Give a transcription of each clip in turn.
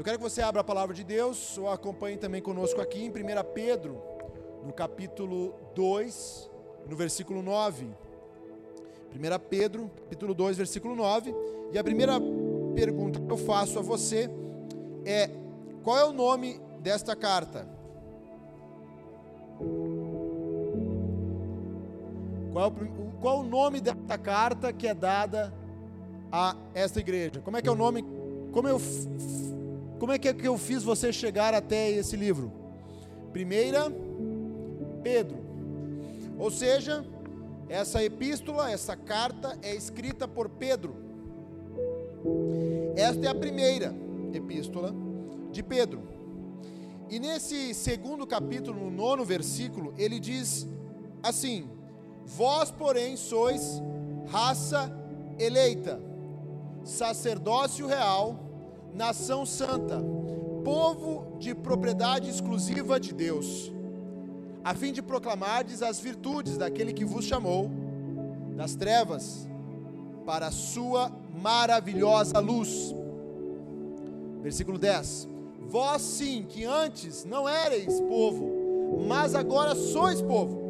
Eu quero que você abra a palavra de Deus, ou acompanhe também conosco aqui em 1 Pedro, no capítulo 2, no versículo 9. 1 Pedro, capítulo 2, versículo 9. E a primeira pergunta que eu faço a você é: qual é o nome desta carta? Qual é qual o nome desta carta que é dada a esta igreja? Como é que é o nome? Como eu como é que, é que eu fiz você chegar até esse livro? Primeira, Pedro. Ou seja, essa epístola, essa carta é escrita por Pedro. Esta é a primeira epístola de Pedro. E nesse segundo capítulo, no nono versículo, ele diz assim: Vós, porém, sois raça eleita, sacerdócio real nação santa, povo de propriedade exclusiva de Deus, a fim de proclamardes as virtudes daquele que vos chamou das trevas para a sua maravilhosa luz. Versículo 10: Vós sim, que antes não erais povo, mas agora sois povo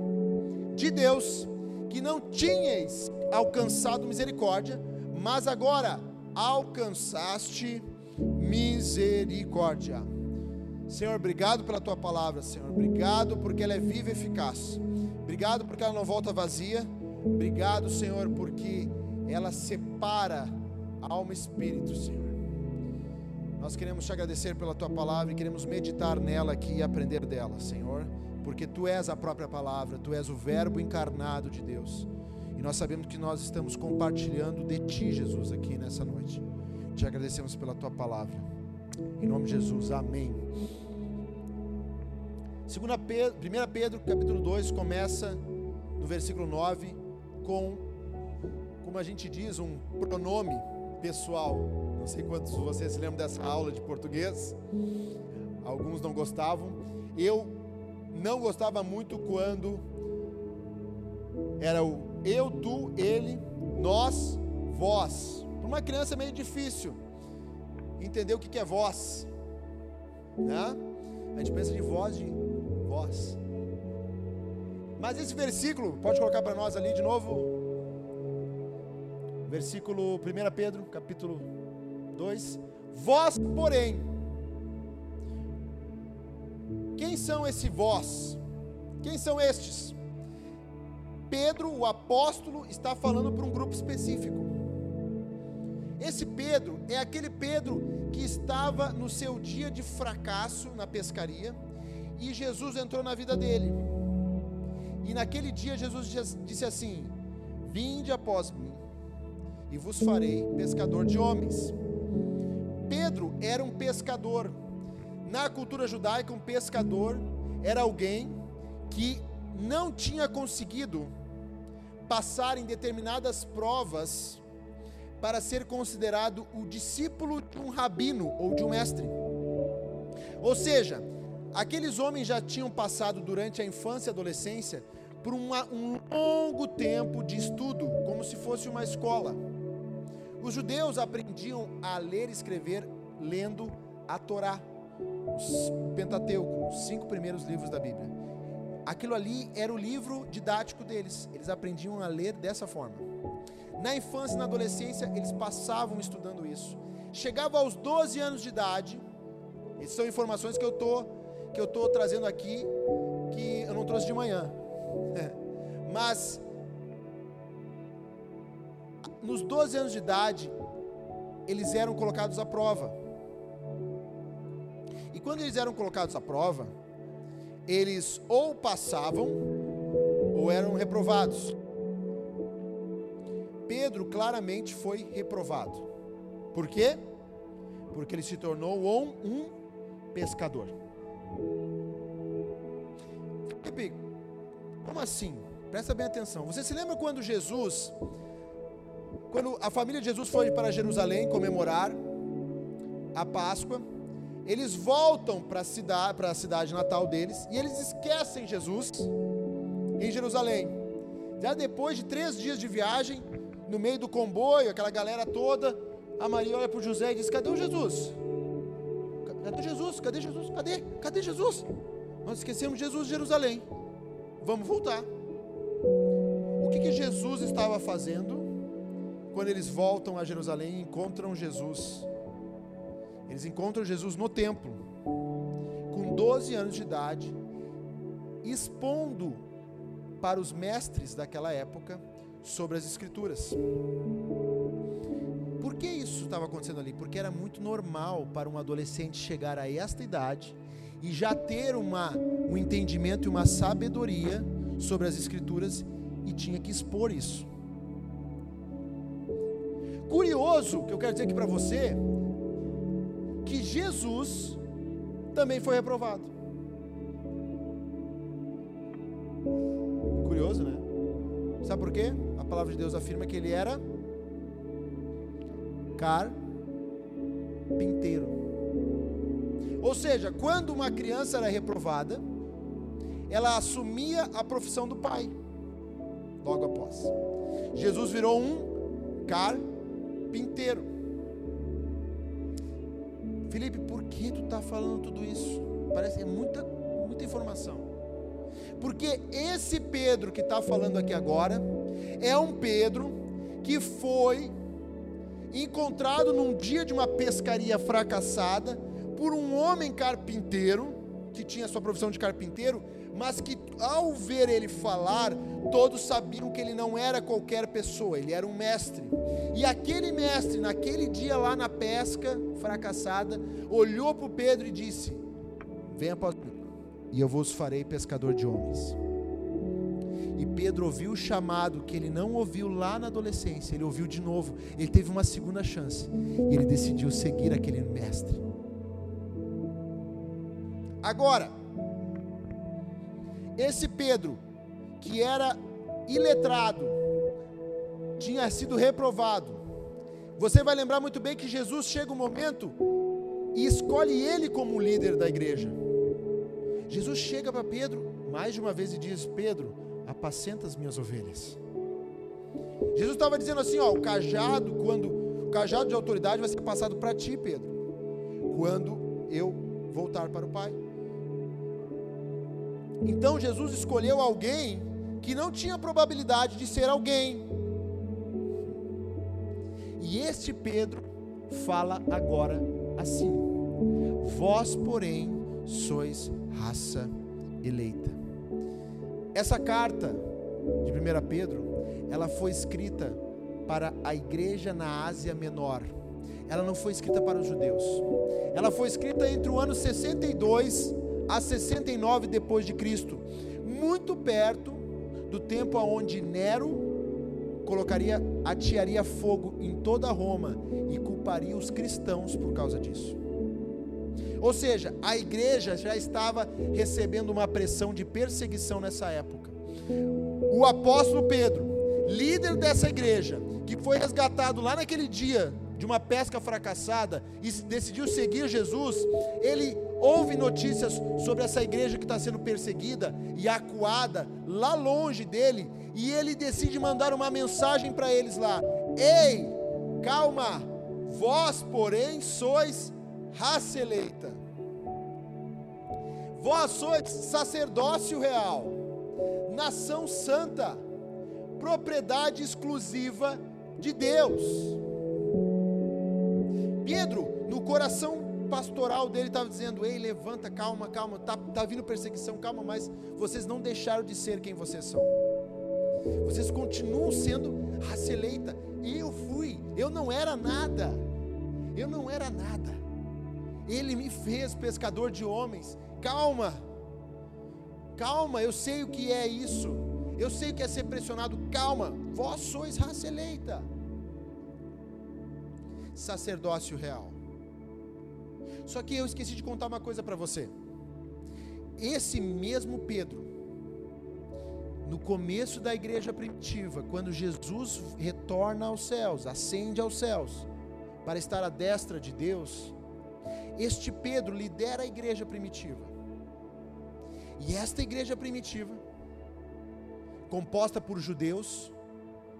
de Deus, que não tinhais alcançado misericórdia, mas agora alcançaste misericórdia. Senhor, obrigado pela tua palavra, Senhor. Obrigado porque ela é viva e eficaz. Obrigado porque ela não volta vazia. Obrigado, Senhor, porque ela separa alma e espírito, Senhor. Nós queremos te agradecer pela tua palavra e queremos meditar nela aqui e aprender dela, Senhor, porque tu és a própria palavra, tu és o Verbo encarnado de Deus. E nós sabemos que nós estamos compartilhando de ti, Jesus, aqui nessa noite. Te agradecemos pela tua palavra. Em nome de Jesus, amém. 2 Pedro, 1 Pedro, capítulo 2, começa no versículo 9 com, como a gente diz, um pronome pessoal. Não sei quantos de vocês se lembram dessa aula de português. Alguns não gostavam. Eu não gostava muito quando era o eu, tu, ele, nós, vós uma criança é meio difícil entender o que é voz. Né? A gente pensa de voz de voz. Mas esse versículo, pode colocar para nós ali de novo. Versículo 1 Pedro, capítulo 2. Vós, porém, quem são esse vós? Quem são estes? Pedro, o apóstolo, está falando para um grupo específico. Esse Pedro é aquele Pedro que estava no seu dia de fracasso na pescaria e Jesus entrou na vida dele. E naquele dia Jesus disse assim: Vinde após mim e vos farei pescador de homens. Pedro era um pescador. Na cultura judaica, um pescador era alguém que não tinha conseguido passar em determinadas provas para ser considerado o discípulo de um rabino ou de um mestre. Ou seja, aqueles homens já tinham passado durante a infância e adolescência por uma, um longo tempo de estudo, como se fosse uma escola. Os judeus aprendiam a ler e escrever lendo a Torá, o Pentateuco, os cinco primeiros livros da Bíblia. Aquilo ali era o livro didático deles, eles aprendiam a ler dessa forma. Na infância e na adolescência, eles passavam estudando isso. Chegava aos 12 anos de idade, essas são informações que eu tô que eu tô trazendo aqui que eu não trouxe de manhã. Mas nos 12 anos de idade, eles eram colocados à prova. E quando eles eram colocados à prova, eles ou passavam ou eram reprovados. Pedro claramente foi reprovado. Por quê? Porque ele se tornou um, um pescador. Felipe, como assim? Presta bem atenção. Você se lembra quando Jesus, quando a família de Jesus foi para Jerusalém comemorar a Páscoa, eles voltam para a cidade, para a cidade natal deles e eles esquecem Jesus em Jerusalém. Já depois de três dias de viagem, no meio do comboio, aquela galera toda, a Maria olha para o José e diz: Cadê o Jesus? Cadê Jesus? Cadê Jesus? Cadê? Cadê Jesus? Nós esquecemos Jesus de Jerusalém. Vamos voltar. O que, que Jesus estava fazendo quando eles voltam a Jerusalém e encontram Jesus? Eles encontram Jesus no templo, com 12 anos de idade, expondo para os mestres daquela época sobre as Escrituras. Por que isso estava acontecendo ali? Porque era muito normal para um adolescente chegar a esta idade e já ter uma, um entendimento e uma sabedoria sobre as Escrituras e tinha que expor isso. Curioso, que eu quero dizer aqui para você, que Jesus também foi reprovado. Sabe por quê? A palavra de Deus afirma que ele era carpinteiro. Ou seja, quando uma criança era reprovada, ela assumia a profissão do pai, logo após. Jesus virou um carpinteiro. Felipe, por que tu está falando tudo isso? Parece é muita, muita informação. Porque esse Pedro que está falando aqui agora é um Pedro que foi encontrado num dia de uma pescaria fracassada por um homem carpinteiro, que tinha sua profissão de carpinteiro, mas que ao ver ele falar, todos sabiam que ele não era qualquer pessoa, ele era um mestre. E aquele mestre, naquele dia lá na pesca fracassada, olhou para o Pedro e disse: Venha após e eu vos farei pescador de homens. E Pedro ouviu o chamado que ele não ouviu lá na adolescência, ele ouviu de novo. Ele teve uma segunda chance. E ele decidiu seguir aquele mestre. Agora, esse Pedro, que era iletrado, tinha sido reprovado. Você vai lembrar muito bem que Jesus chega um momento e escolhe ele como líder da igreja. Jesus chega para Pedro mais de uma vez e diz: Pedro, apacenta as minhas ovelhas. Jesus estava dizendo assim: ó, o cajado, quando o cajado de autoridade vai ser passado para ti, Pedro, quando eu voltar para o Pai. Então Jesus escolheu alguém que não tinha probabilidade de ser alguém. E este Pedro fala agora assim: Vós, porém, sois raça eleita. Essa carta de 1 Pedro, ela foi escrita para a igreja na Ásia Menor. Ela não foi escrita para os judeus. Ela foi escrita entre o ano 62 a 69 depois de Cristo, muito perto do tempo aonde Nero colocaria, atearia fogo em toda Roma e culparia os cristãos por causa disso. Ou seja, a igreja já estava recebendo uma pressão de perseguição nessa época. O apóstolo Pedro, líder dessa igreja, que foi resgatado lá naquele dia de uma pesca fracassada e decidiu seguir Jesus, ele ouve notícias sobre essa igreja que está sendo perseguida e acuada lá longe dele, e ele decide mandar uma mensagem para eles lá: Ei, calma, vós, porém, sois raça eleita. Vós sois sacerdócio real, nação santa, propriedade exclusiva de Deus. Pedro, no coração pastoral dele, estava dizendo: Ei, levanta, calma, calma, está tá vindo perseguição, calma, mas vocês não deixaram de ser quem vocês são. Vocês continuam sendo raça eleita. Eu fui, eu não era nada. Eu não era nada. Ele me fez pescador de homens. Calma, calma, eu sei o que é isso. Eu sei o que é ser pressionado. Calma, vós sois raça eleita, sacerdócio real. Só que eu esqueci de contar uma coisa para você. Esse mesmo Pedro, no começo da igreja primitiva, quando Jesus retorna aos céus, ascende aos céus, para estar à destra de Deus, este Pedro lidera a igreja primitiva. E esta igreja primitiva, composta por judeus,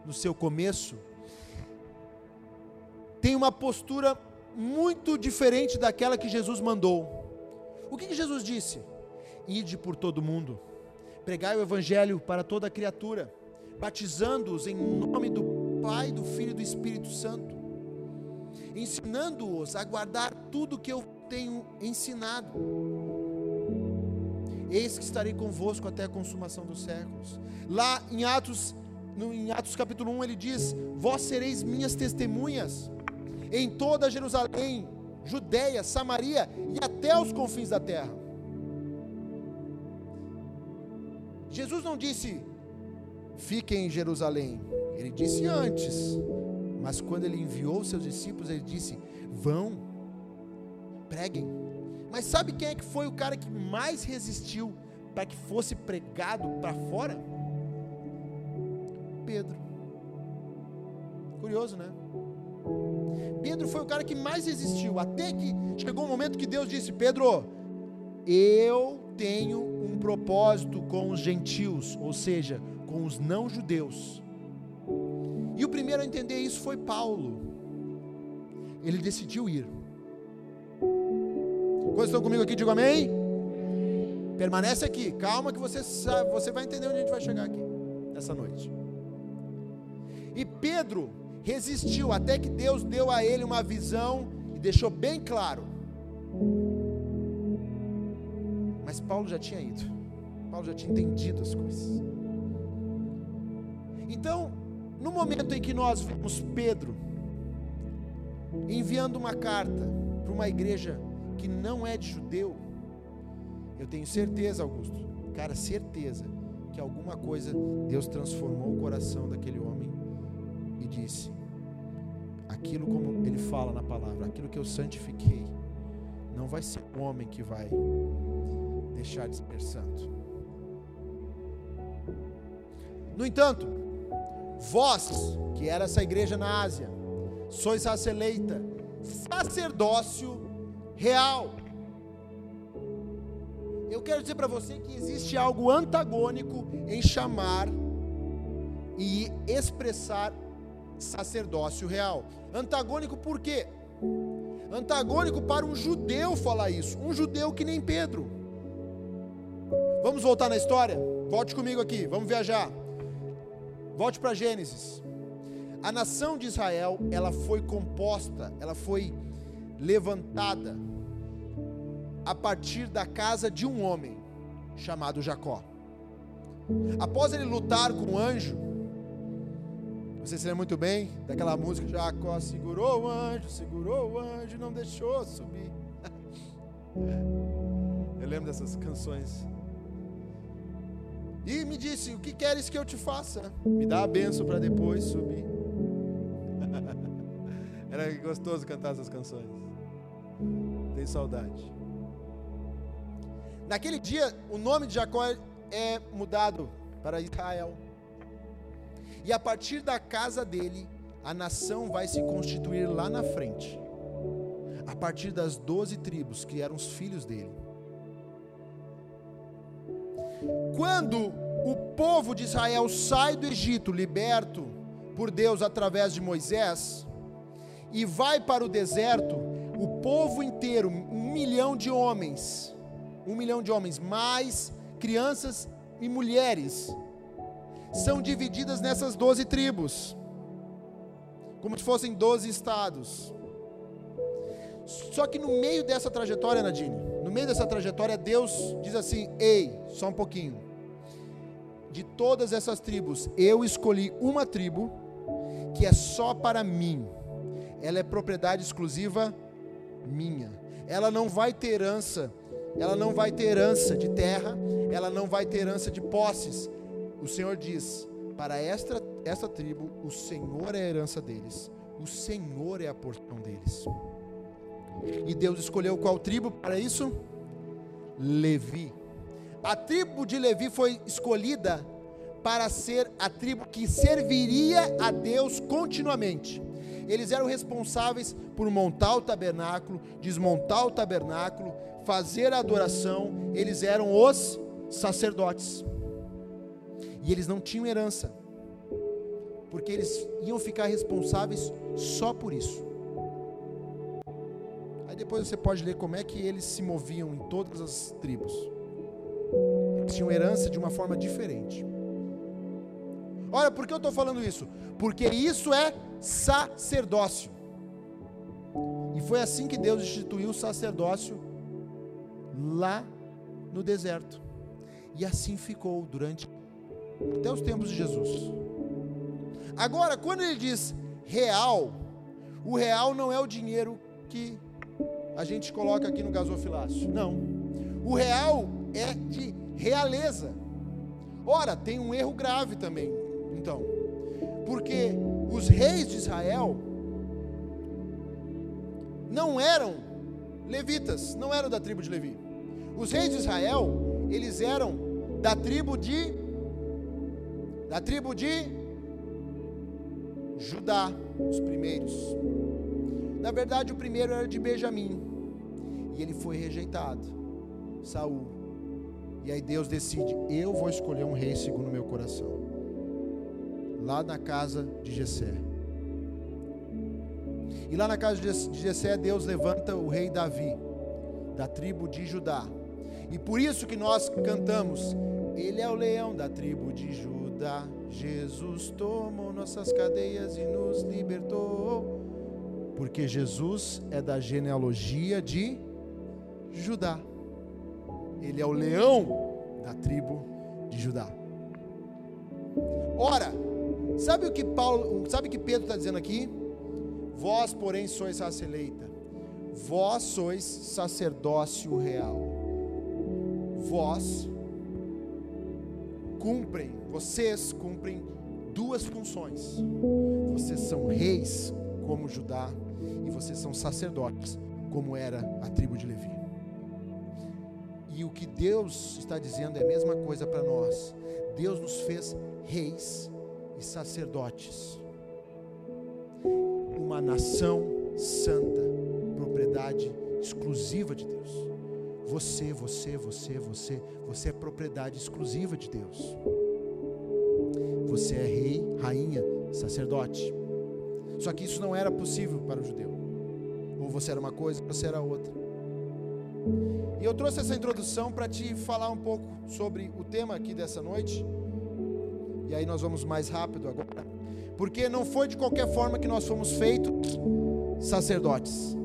no seu começo, tem uma postura muito diferente daquela que Jesus mandou. O que, que Jesus disse? Ide por todo mundo, pregai o evangelho para toda criatura, batizando-os em nome do Pai, do Filho e do Espírito Santo, ensinando-os a guardar tudo que eu tenho ensinado. Eis que estarei convosco até a consumação dos séculos. Lá em Atos, no, em Atos capítulo 1, ele diz: Vós sereis minhas testemunhas em toda Jerusalém, Judéia, Samaria e até os confins da terra. Jesus não disse, fiquem em Jerusalém. Ele disse antes. Mas quando ele enviou seus discípulos, ele disse: vão, preguem. Mas sabe quem é que foi o cara que mais resistiu para que fosse pregado para fora? Pedro. Curioso, né? Pedro foi o cara que mais resistiu, até que chegou um momento que Deus disse: Pedro, eu tenho um propósito com os gentios, ou seja, com os não-judeus. Primeiro a entender isso foi Paulo. Ele decidiu ir. Quantos estão comigo aqui? Digo amém. Permanece aqui, calma que você sabe, você vai entender onde a gente vai chegar aqui nessa noite. E Pedro resistiu até que Deus deu a ele uma visão e deixou bem claro. Mas Paulo já tinha ido. Paulo já tinha entendido as coisas. Então, no momento em que nós vemos Pedro enviando uma carta para uma igreja que não é de judeu, eu tenho certeza, Augusto, cara, certeza, que alguma coisa Deus transformou o coração daquele homem e disse: aquilo como ele fala na palavra, aquilo que eu santifiquei, não vai ser o homem que vai deixar de ser santo. No entanto, vós, que era essa igreja na Ásia, sois raça eleita, sacerdócio real. Eu quero dizer para você que existe algo antagônico em chamar e expressar sacerdócio real. Antagônico por quê? Antagônico para um judeu falar isso, um judeu que nem Pedro. Vamos voltar na história? Volte comigo aqui, vamos viajar. Volte para Gênesis. A nação de Israel, ela foi composta, ela foi levantada a partir da casa de um homem chamado Jacó. Após ele lutar com o anjo, você se lembra muito bem daquela música, Jacó segurou o anjo, segurou o anjo, não deixou subir. Eu lembro dessas canções. E me disse: O que queres que eu te faça? Me dá a benção para depois subir. Era gostoso cantar essas canções. Tem saudade. Naquele dia, o nome de Jacó é mudado para Israel. E a partir da casa dele, a nação vai se constituir lá na frente. A partir das doze tribos que eram os filhos dele. Quando o povo de Israel sai do Egito, liberto por Deus através de Moisés, e vai para o deserto, o povo inteiro, um milhão de homens, um milhão de homens, mais crianças e mulheres, são divididas nessas doze tribos, como se fossem doze estados. Só que no meio dessa trajetória, Nadine, no meio dessa trajetória, Deus diz assim: Ei, só um pouquinho. De todas essas tribos, eu escolhi uma tribo que é só para mim. Ela é propriedade exclusiva minha. Ela não vai ter herança. Ela não vai ter herança de terra. Ela não vai ter herança de posses o Senhor diz: para esta, esta tribo, o Senhor é a herança deles, o Senhor é a porção deles. E Deus escolheu qual tribo para isso? Levi. A tribo de Levi foi escolhida para ser a tribo que serviria a Deus continuamente. Eles eram responsáveis por montar o tabernáculo, desmontar o tabernáculo, fazer a adoração, eles eram os sacerdotes. E eles não tinham herança, porque eles iam ficar responsáveis só por isso. Depois você pode ler como é que eles se moviam em todas as tribos. Eles tinham herança de uma forma diferente. Olha, por que eu estou falando isso? Porque isso é sacerdócio. E foi assim que Deus instituiu o sacerdócio lá no deserto. E assim ficou durante até os tempos de Jesus. Agora, quando ele diz real, o real não é o dinheiro que a gente coloca aqui no gasofilácio. Não. O real é de realeza. Ora, tem um erro grave também, então. Porque os reis de Israel não eram levitas, não eram da tribo de Levi. Os reis de Israel, eles eram da tribo de da tribo de Judá, os primeiros. Na verdade, o primeiro era de Benjamim. E ele foi rejeitado. Saul. E aí Deus decide: eu vou escolher um rei segundo o meu coração. Lá na casa de Jessé. E lá na casa de Jessé, Deus levanta o rei Davi, da tribo de Judá. E por isso que nós cantamos: Ele é o leão da tribo de Judá. Jesus tomou nossas cadeias e nos libertou. Porque Jesus é da genealogia de Judá. Ele é o leão da tribo de Judá. Ora, sabe o que Paulo, sabe o que Pedro está dizendo aqui? Vós, porém, sois raça eleita. Vós sois sacerdócio real. Vós cumprem, vocês cumprem duas funções. Vocês são reis, como Judá, e vocês são sacerdotes, como era a tribo de Levi. E o que Deus está dizendo é a mesma coisa para nós. Deus nos fez reis e sacerdotes uma nação santa, propriedade exclusiva de Deus. Você, você, você, você, você é propriedade exclusiva de Deus. Você é rei, rainha, sacerdote. Só que isso não era possível para o judeu. Ou você era uma coisa, ou você era outra. E eu trouxe essa introdução para te falar um pouco sobre o tema aqui dessa noite. E aí nós vamos mais rápido agora porque não foi de qualquer forma que nós fomos feitos sacerdotes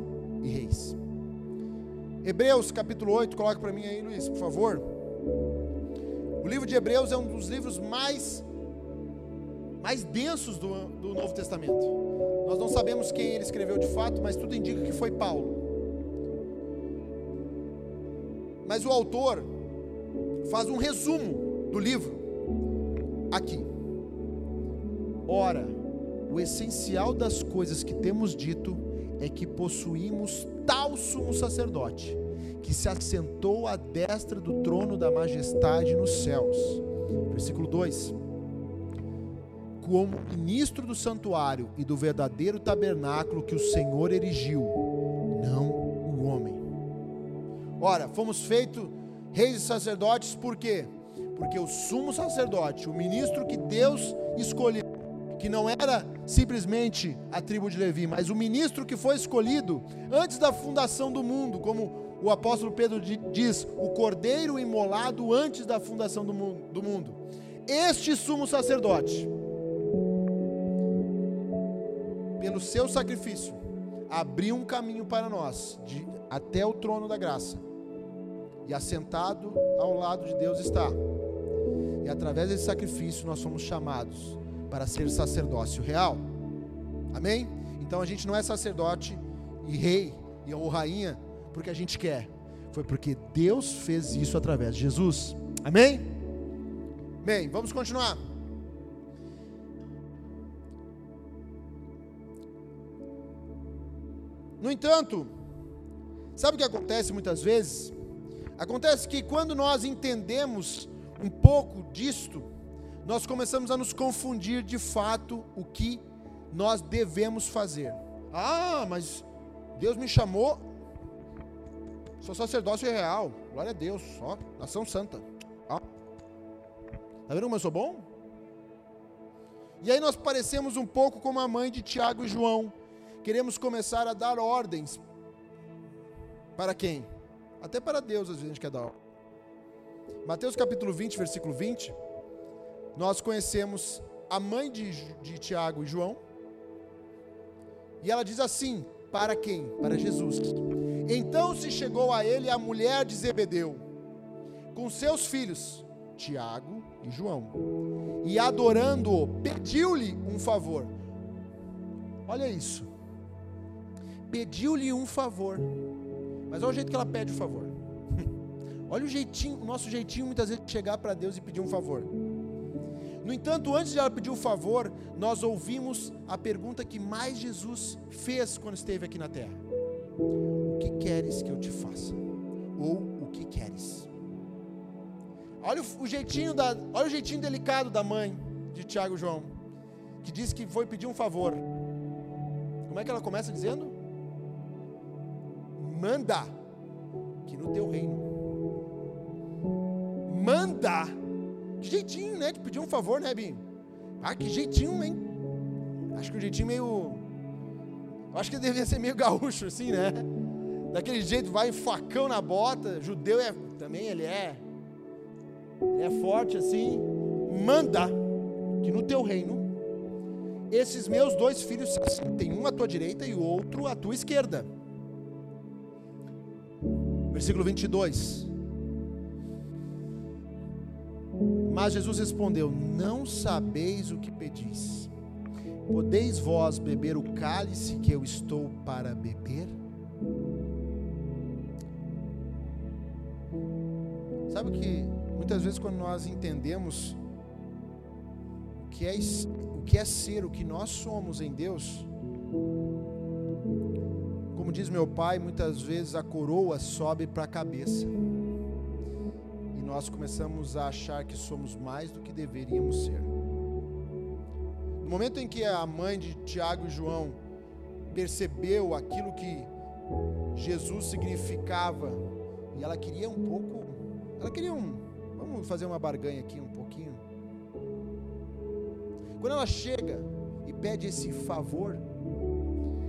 e reis. Hebreus capítulo 8, coloca para mim aí, Luiz, por favor. O livro de Hebreus é um dos livros mais mais densos do, do Novo Testamento. Nós não sabemos quem ele escreveu de fato, mas tudo indica que foi Paulo. Mas o autor faz um resumo do livro aqui. Ora, o essencial das coisas que temos dito é que possuímos tal sumo sacerdote, que se assentou à destra do trono da majestade nos céus. Versículo 2: Como ministro do santuário e do verdadeiro tabernáculo que o Senhor erigiu, Ora, fomos feitos reis e sacerdotes por quê? Porque o sumo sacerdote, o ministro que Deus escolheu, que não era simplesmente a tribo de Levi, mas o ministro que foi escolhido antes da fundação do mundo, como o apóstolo Pedro diz, o cordeiro imolado antes da fundação do mundo. Este sumo sacerdote, pelo seu sacrifício, abriu um caminho para nós, de, até o trono da graça, e assentado ao lado de Deus está. E através desse sacrifício nós somos chamados para ser sacerdócio real. Amém? Então a gente não é sacerdote e rei e ou rainha porque a gente quer. Foi porque Deus fez isso através de Jesus. Amém? Bem, vamos continuar. No entanto, sabe o que acontece muitas vezes? Acontece que quando nós entendemos um pouco disto, nós começamos a nos confundir de fato o que nós devemos fazer. Ah, mas Deus me chamou, sou sacerdócio real, glória a Deus, ó, nação santa. Ó. Tá vendo como eu sou bom? E aí nós parecemos um pouco como a mãe de Tiago e João. Queremos começar a dar ordens Para quem? Até para Deus, às vezes a gente quer dar. Mateus capítulo 20, versículo 20. Nós conhecemos a mãe de, de Tiago e João. E ela diz assim: Para quem? Para Jesus. Então se chegou a ele a mulher de Zebedeu, com seus filhos, Tiago e João, e adorando-o, pediu-lhe um favor. Olha isso. Pediu-lhe um favor. Mas olha o jeito que ela pede o favor. olha o jeitinho, o nosso jeitinho muitas vezes de chegar para Deus e pedir um favor. No entanto, antes de ela pedir o favor, nós ouvimos a pergunta que mais Jesus fez quando esteve aqui na terra: O que queres que eu te faça? Ou o que queres? Olha o, jeitinho da, olha o jeitinho delicado da mãe de Tiago João, que disse que foi pedir um favor. Como é que ela começa dizendo? Manda que no teu reino. Manda. Que jeitinho, né? De pedir um favor, né, Binho? Ah, que jeitinho, hein? Acho que um jeitinho meio. Acho que devia ser meio gaúcho, assim, né? Daquele jeito, vai facão na bota. Judeu é também, ele é. Ele é forte assim. Manda que no teu reino esses meus dois filhos se assentem, um à tua direita e o outro à tua esquerda. Versículo 22. Mas Jesus respondeu: Não sabeis o que pedis. Podeis vós beber o cálice que eu estou para beber? Sabe que muitas vezes quando nós entendemos o que é que é ser o que nós somos em Deus, diz meu pai, muitas vezes a coroa sobe para a cabeça. E nós começamos a achar que somos mais do que deveríamos ser. No momento em que a mãe de Tiago e João percebeu aquilo que Jesus significava, e ela queria um pouco, ela queria um, vamos fazer uma barganha aqui um pouquinho. Quando ela chega e pede esse favor,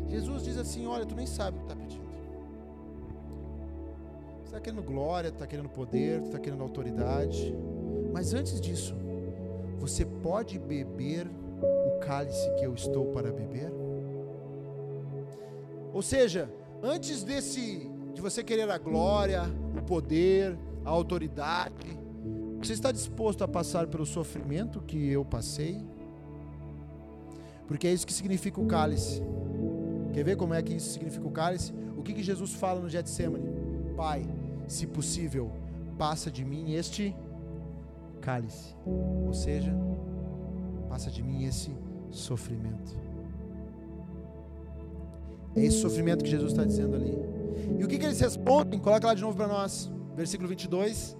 Jesus diz assim: Olha, tu nem sabe o que está pedindo. Você está querendo glória, está querendo poder, está querendo autoridade. Mas antes disso, você pode beber o cálice que eu estou para beber? Ou seja, antes desse de você querer a glória, o poder, a autoridade, você está disposto a passar pelo sofrimento que eu passei? Porque é isso que significa o cálice. Quer ver como é que isso significa o cálice? O que, que Jesus fala no Getsemane? Pai, se possível, passa de mim este cálice. Ou seja, passa de mim esse sofrimento. É esse sofrimento que Jesus está dizendo ali. E o que, que eles respondem? Coloca lá de novo para nós, versículo 22.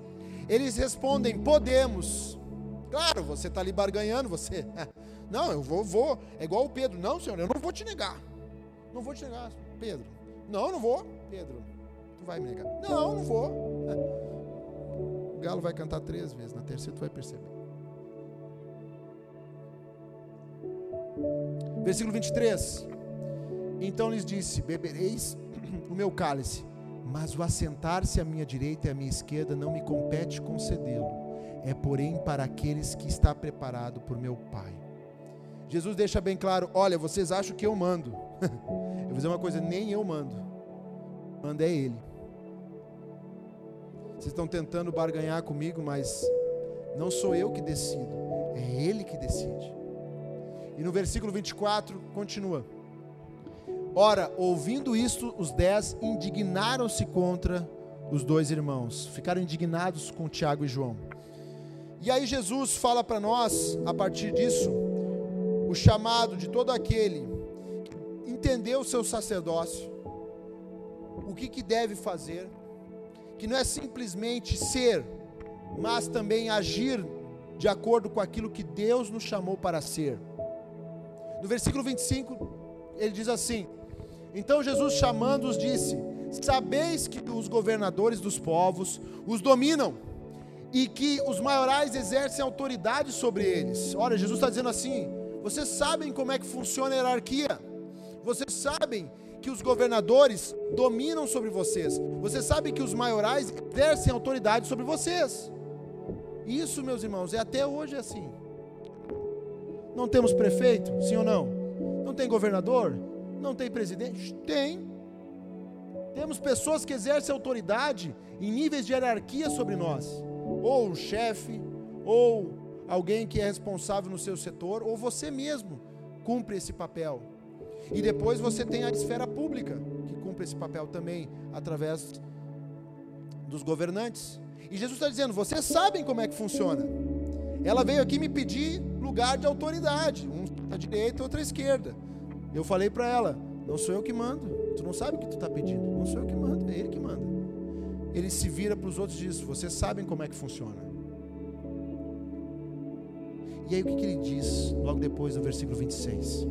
Eles respondem: Podemos. Claro, você está ali barganhando, você. Não, eu vou, vou. É igual o Pedro. Não, Senhor, eu não vou te negar. Não vou te negar, Pedro. Não, não vou. Pedro, tu vai me negar. Não, não vou. O galo vai cantar três vezes. Na terceira tu vai perceber. Versículo 23. Então lhes disse: Bebereis o meu cálice, mas o assentar-se à minha direita e à minha esquerda não me compete concedê-lo. É, porém, para aqueles que está preparado por meu Pai. Jesus deixa bem claro: olha, vocês acham que eu mando. vou dizer uma coisa: nem eu mando. Manda é Ele. Vocês estão tentando barganhar comigo, mas não sou eu que decido, é Ele que decide. E no versículo 24 continua: Ora, ouvindo isto, os dez indignaram-se contra os dois irmãos, ficaram indignados com Tiago e João. E aí Jesus fala para nós, a partir disso, o chamado de todo aquele que entendeu o seu sacerdócio, o que, que deve fazer, que não é simplesmente ser, mas também agir de acordo com aquilo que Deus nos chamou para ser. No versículo 25, ele diz assim: Então Jesus chamando-os disse: Sabeis que os governadores dos povos os dominam e que os maiorais exercem autoridade sobre eles. Olha, Jesus está dizendo assim: vocês sabem como é que funciona a hierarquia, vocês sabem que os governadores dominam sobre vocês. Você sabe que os maiorais exercem autoridade sobre vocês. Isso, meus irmãos, é até hoje assim. Não temos prefeito? Sim ou não? Não tem governador? Não tem presidente? Tem. Temos pessoas que exercem autoridade em níveis de hierarquia sobre nós. Ou um chefe, ou alguém que é responsável no seu setor, ou você mesmo cumpre esse papel. E depois você tem a esfera pública, que cumpre esse papel também através dos governantes. E Jesus está dizendo: vocês sabem como é que funciona. Ela veio aqui me pedir lugar de autoridade, um à direita, outro à esquerda. Eu falei para ela: não sou eu que mando. Tu não sabe o que tu está pedindo. Não sou eu que mando, é ele que manda. Ele se vira para os outros e diz: vocês sabem como é que funciona. E aí o que, que ele diz logo depois do versículo 26?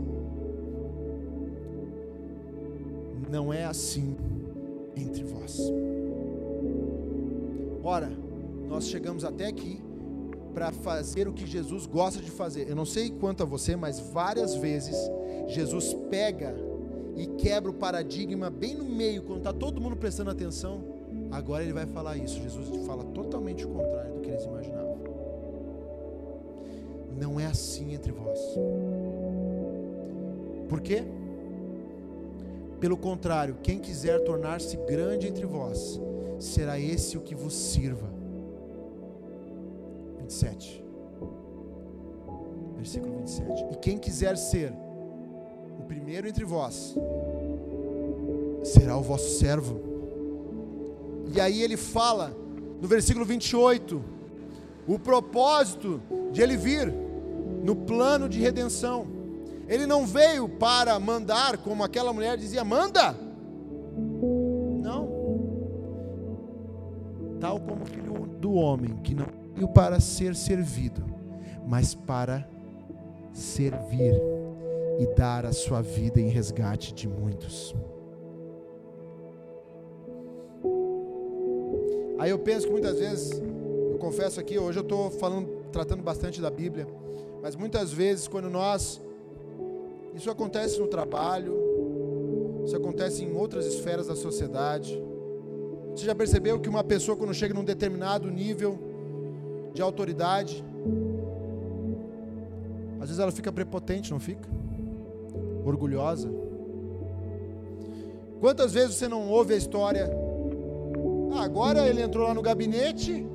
Não é assim entre vós. Ora, nós chegamos até aqui para fazer o que Jesus gosta de fazer. Eu não sei quanto a você, mas várias vezes Jesus pega e quebra o paradigma bem no meio, quando está todo mundo prestando atenção. Agora ele vai falar isso. Jesus fala totalmente o contrário do que eles imaginavam. Não é assim entre vós. Por quê? Pelo contrário, quem quiser tornar-se grande entre vós, será esse o que vos sirva. 27. Versículo 27. E quem quiser ser o primeiro entre vós, será o vosso servo. E aí ele fala, no versículo 28, o propósito de ele vir no plano de redenção. Ele não veio para mandar, como aquela mulher dizia: manda. Não. Tal como o filho do homem, que não veio para ser servido, mas para servir e dar a sua vida em resgate de muitos. Aí eu penso que muitas vezes, eu confesso aqui, hoje eu estou falando, tratando bastante da Bíblia, mas muitas vezes quando nós isso acontece no trabalho, isso acontece em outras esferas da sociedade. Você já percebeu que uma pessoa, quando chega num determinado nível de autoridade, às vezes ela fica prepotente, não fica? Orgulhosa. Quantas vezes você não ouve a história? Ah, agora ele entrou lá no gabinete,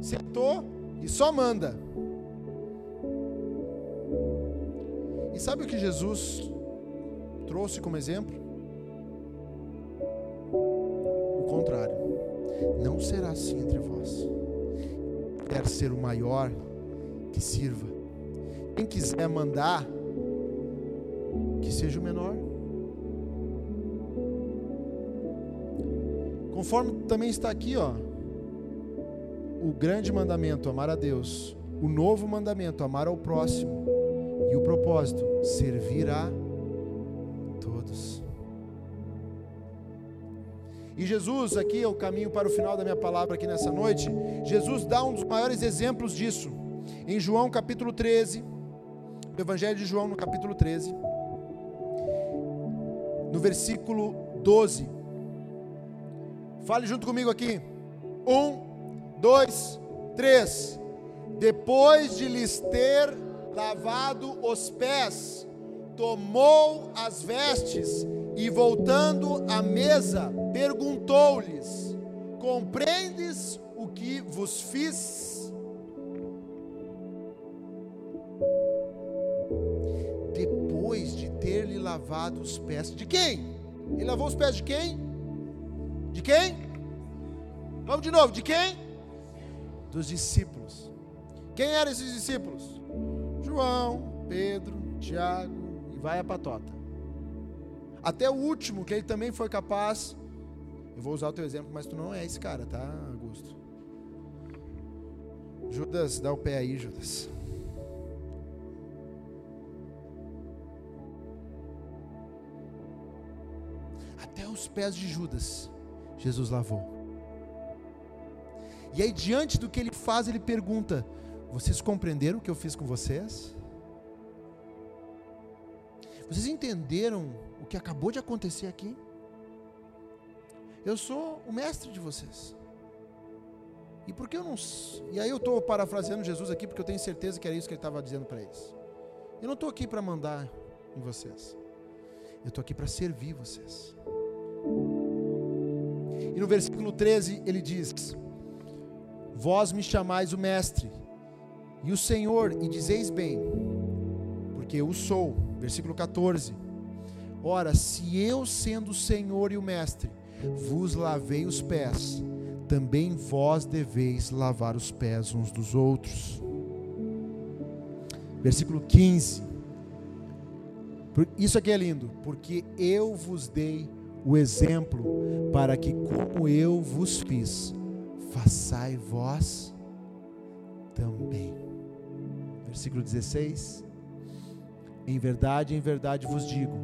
sentou e só manda. E sabe o que Jesus trouxe como exemplo? O contrário. Não será assim entre vós. Quer ser o maior que sirva. Quem quiser mandar, que seja o menor. Conforme também está aqui, ó, o grande mandamento, amar a Deus. O novo mandamento, amar ao próximo e o propósito: servir a todos. E Jesus, aqui é o caminho para o final da minha palavra aqui nessa noite. Jesus dá um dos maiores exemplos disso. Em João capítulo 13, o Evangelho de João no capítulo 13, no versículo 12. Fale junto comigo aqui. Um, dois, três. Depois de lhes ter lavado os pés, tomou as vestes e, voltando à mesa, perguntou-lhes: Compreendes o que vos fiz? Depois de ter-lhe lavado os pés, de quem? Ele lavou os pés de quem? De quem? Vamos de novo, de quem? Dos discípulos. Quem eram esses discípulos? João, Pedro, Tiago e vai a patota. Até o último, que ele também foi capaz. Eu vou usar o teu exemplo, mas tu não é esse cara, tá, Augusto? Judas, dá o pé aí, Judas. Até os pés de Judas, Jesus lavou. E aí, diante do que ele faz, ele pergunta: vocês compreenderam o que eu fiz com vocês? Vocês entenderam o que acabou de acontecer aqui? Eu sou o mestre de vocês. E por que eu não. E aí eu estou parafraseando Jesus aqui, porque eu tenho certeza que era isso que ele estava dizendo para eles. Eu não estou aqui para mandar em vocês. Eu estou aqui para servir vocês. E no versículo 13 ele diz: Vós me chamais o Mestre e o Senhor, e dizeis bem, porque eu sou. Versículo 14: Ora, se eu, sendo o Senhor e o Mestre, vos lavei os pés, também vós deveis lavar os pés uns dos outros. Versículo 15. Isso aqui é lindo, porque eu vos dei o exemplo para que, como eu vos fiz, façai vós também. Versículo 16. Em verdade, em verdade vos digo,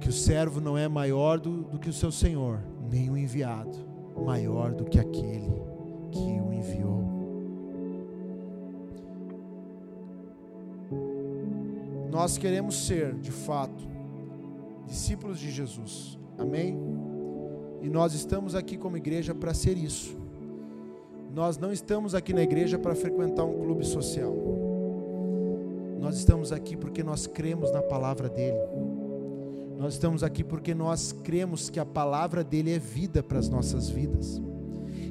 que o servo não é maior do, do que o seu senhor, nem o enviado maior do que aquele que o enviou. Nós queremos ser, de fato, discípulos de Jesus. Amém? E nós estamos aqui como igreja para ser isso. Nós não estamos aqui na igreja para frequentar um clube social. Nós estamos aqui porque nós cremos na palavra dele. Nós estamos aqui porque nós cremos que a palavra dele é vida para as nossas vidas.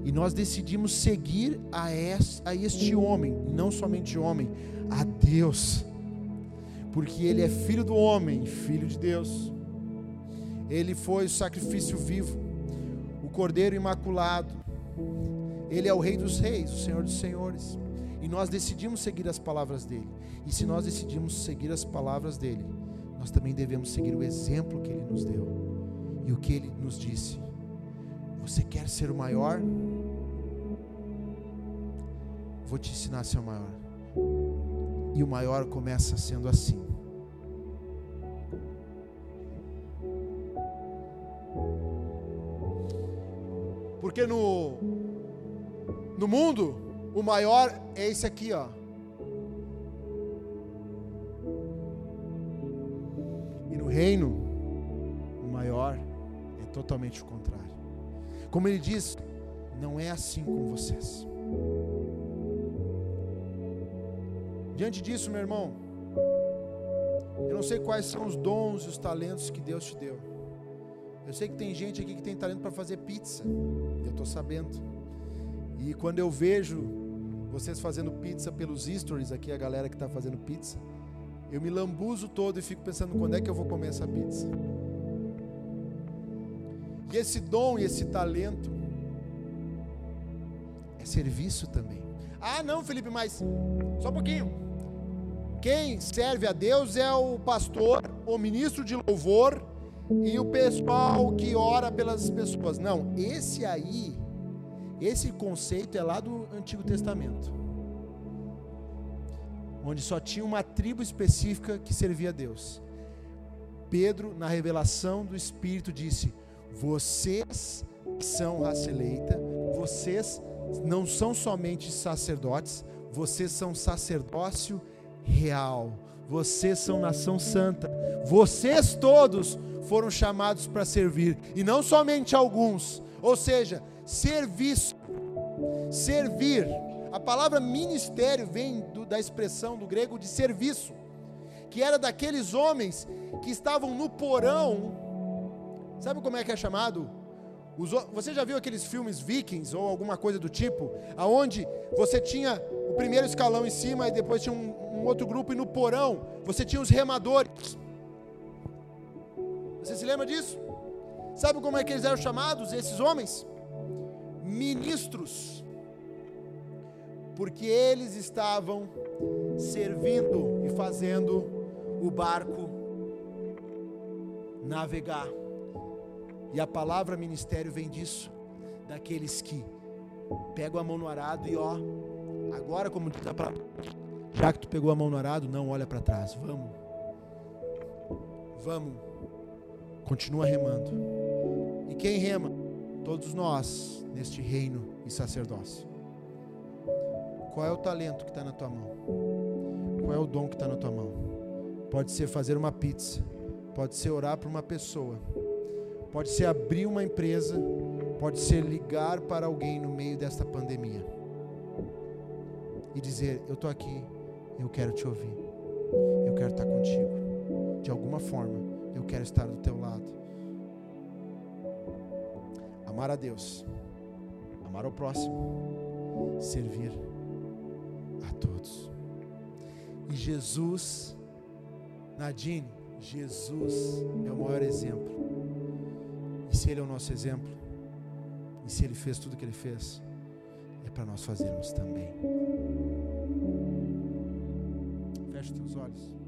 E nós decidimos seguir a este homem, não somente homem, a Deus. Porque ele é filho do homem, filho de Deus. Ele foi o sacrifício vivo, o cordeiro imaculado. Ele é o rei dos reis, o senhor dos senhores. E nós decidimos seguir as palavras dele. E se nós decidimos seguir as palavras dele, nós também devemos seguir o exemplo que ele nos deu e o que ele nos disse. Você quer ser o maior? Vou te ensinar a ser o maior. E o maior começa sendo assim. Porque no no mundo, o maior é esse aqui, ó. reino, o maior é totalmente o contrário. Como ele diz, não é assim com vocês. Diante disso, meu irmão, eu não sei quais são os dons e os talentos que Deus te deu. Eu sei que tem gente aqui que tem talento para fazer pizza. Eu estou sabendo. E quando eu vejo vocês fazendo pizza pelos stories aqui, a galera que está fazendo pizza, eu me lambuzo todo e fico pensando quando é que eu vou comer essa pizza. E esse dom e esse talento é serviço também. Ah, não, Felipe, mas só um pouquinho. Quem serve a Deus é o pastor, o ministro de louvor e o pessoal que ora pelas pessoas. Não, esse aí, esse conceito é lá do Antigo Testamento onde só tinha uma tribo específica que servia a Deus. Pedro, na revelação do Espírito, disse: Vocês são raça eleita, vocês não são somente sacerdotes, vocês são sacerdócio real, vocês são nação santa, vocês todos foram chamados para servir, e não somente alguns, ou seja, serviço, servir a palavra ministério vem do, da expressão do grego de serviço, que era daqueles homens que estavam no porão. Sabe como é que é chamado? Os, você já viu aqueles filmes vikings ou alguma coisa do tipo, aonde você tinha o primeiro escalão em cima e depois tinha um, um outro grupo e no porão você tinha os remadores. Você se lembra disso? Sabe como é que eles eram chamados, esses homens? Ministros porque eles estavam servindo e fazendo o barco navegar. E a palavra ministério vem disso, daqueles que pegam a mão no arado e ó, agora como diz a palavra, já que tu pegou a mão no arado, não olha para trás, vamos. Vamos. Continua remando. E quem rema? Todos nós neste reino e sacerdócio. Qual é o talento que está na tua mão? Qual é o dom que está na tua mão? Pode ser fazer uma pizza, pode ser orar para uma pessoa, pode ser abrir uma empresa, pode ser ligar para alguém no meio desta pandemia e dizer: Eu estou aqui, eu quero te ouvir, eu quero estar contigo. De alguma forma, eu quero estar do teu lado. Amar a Deus, amar ao próximo, servir a todos. E Jesus, Nadine, Jesus é o maior exemplo. E se Ele é o nosso exemplo, e se Ele fez tudo o que Ele fez, é para nós fazermos também. Feche teus olhos.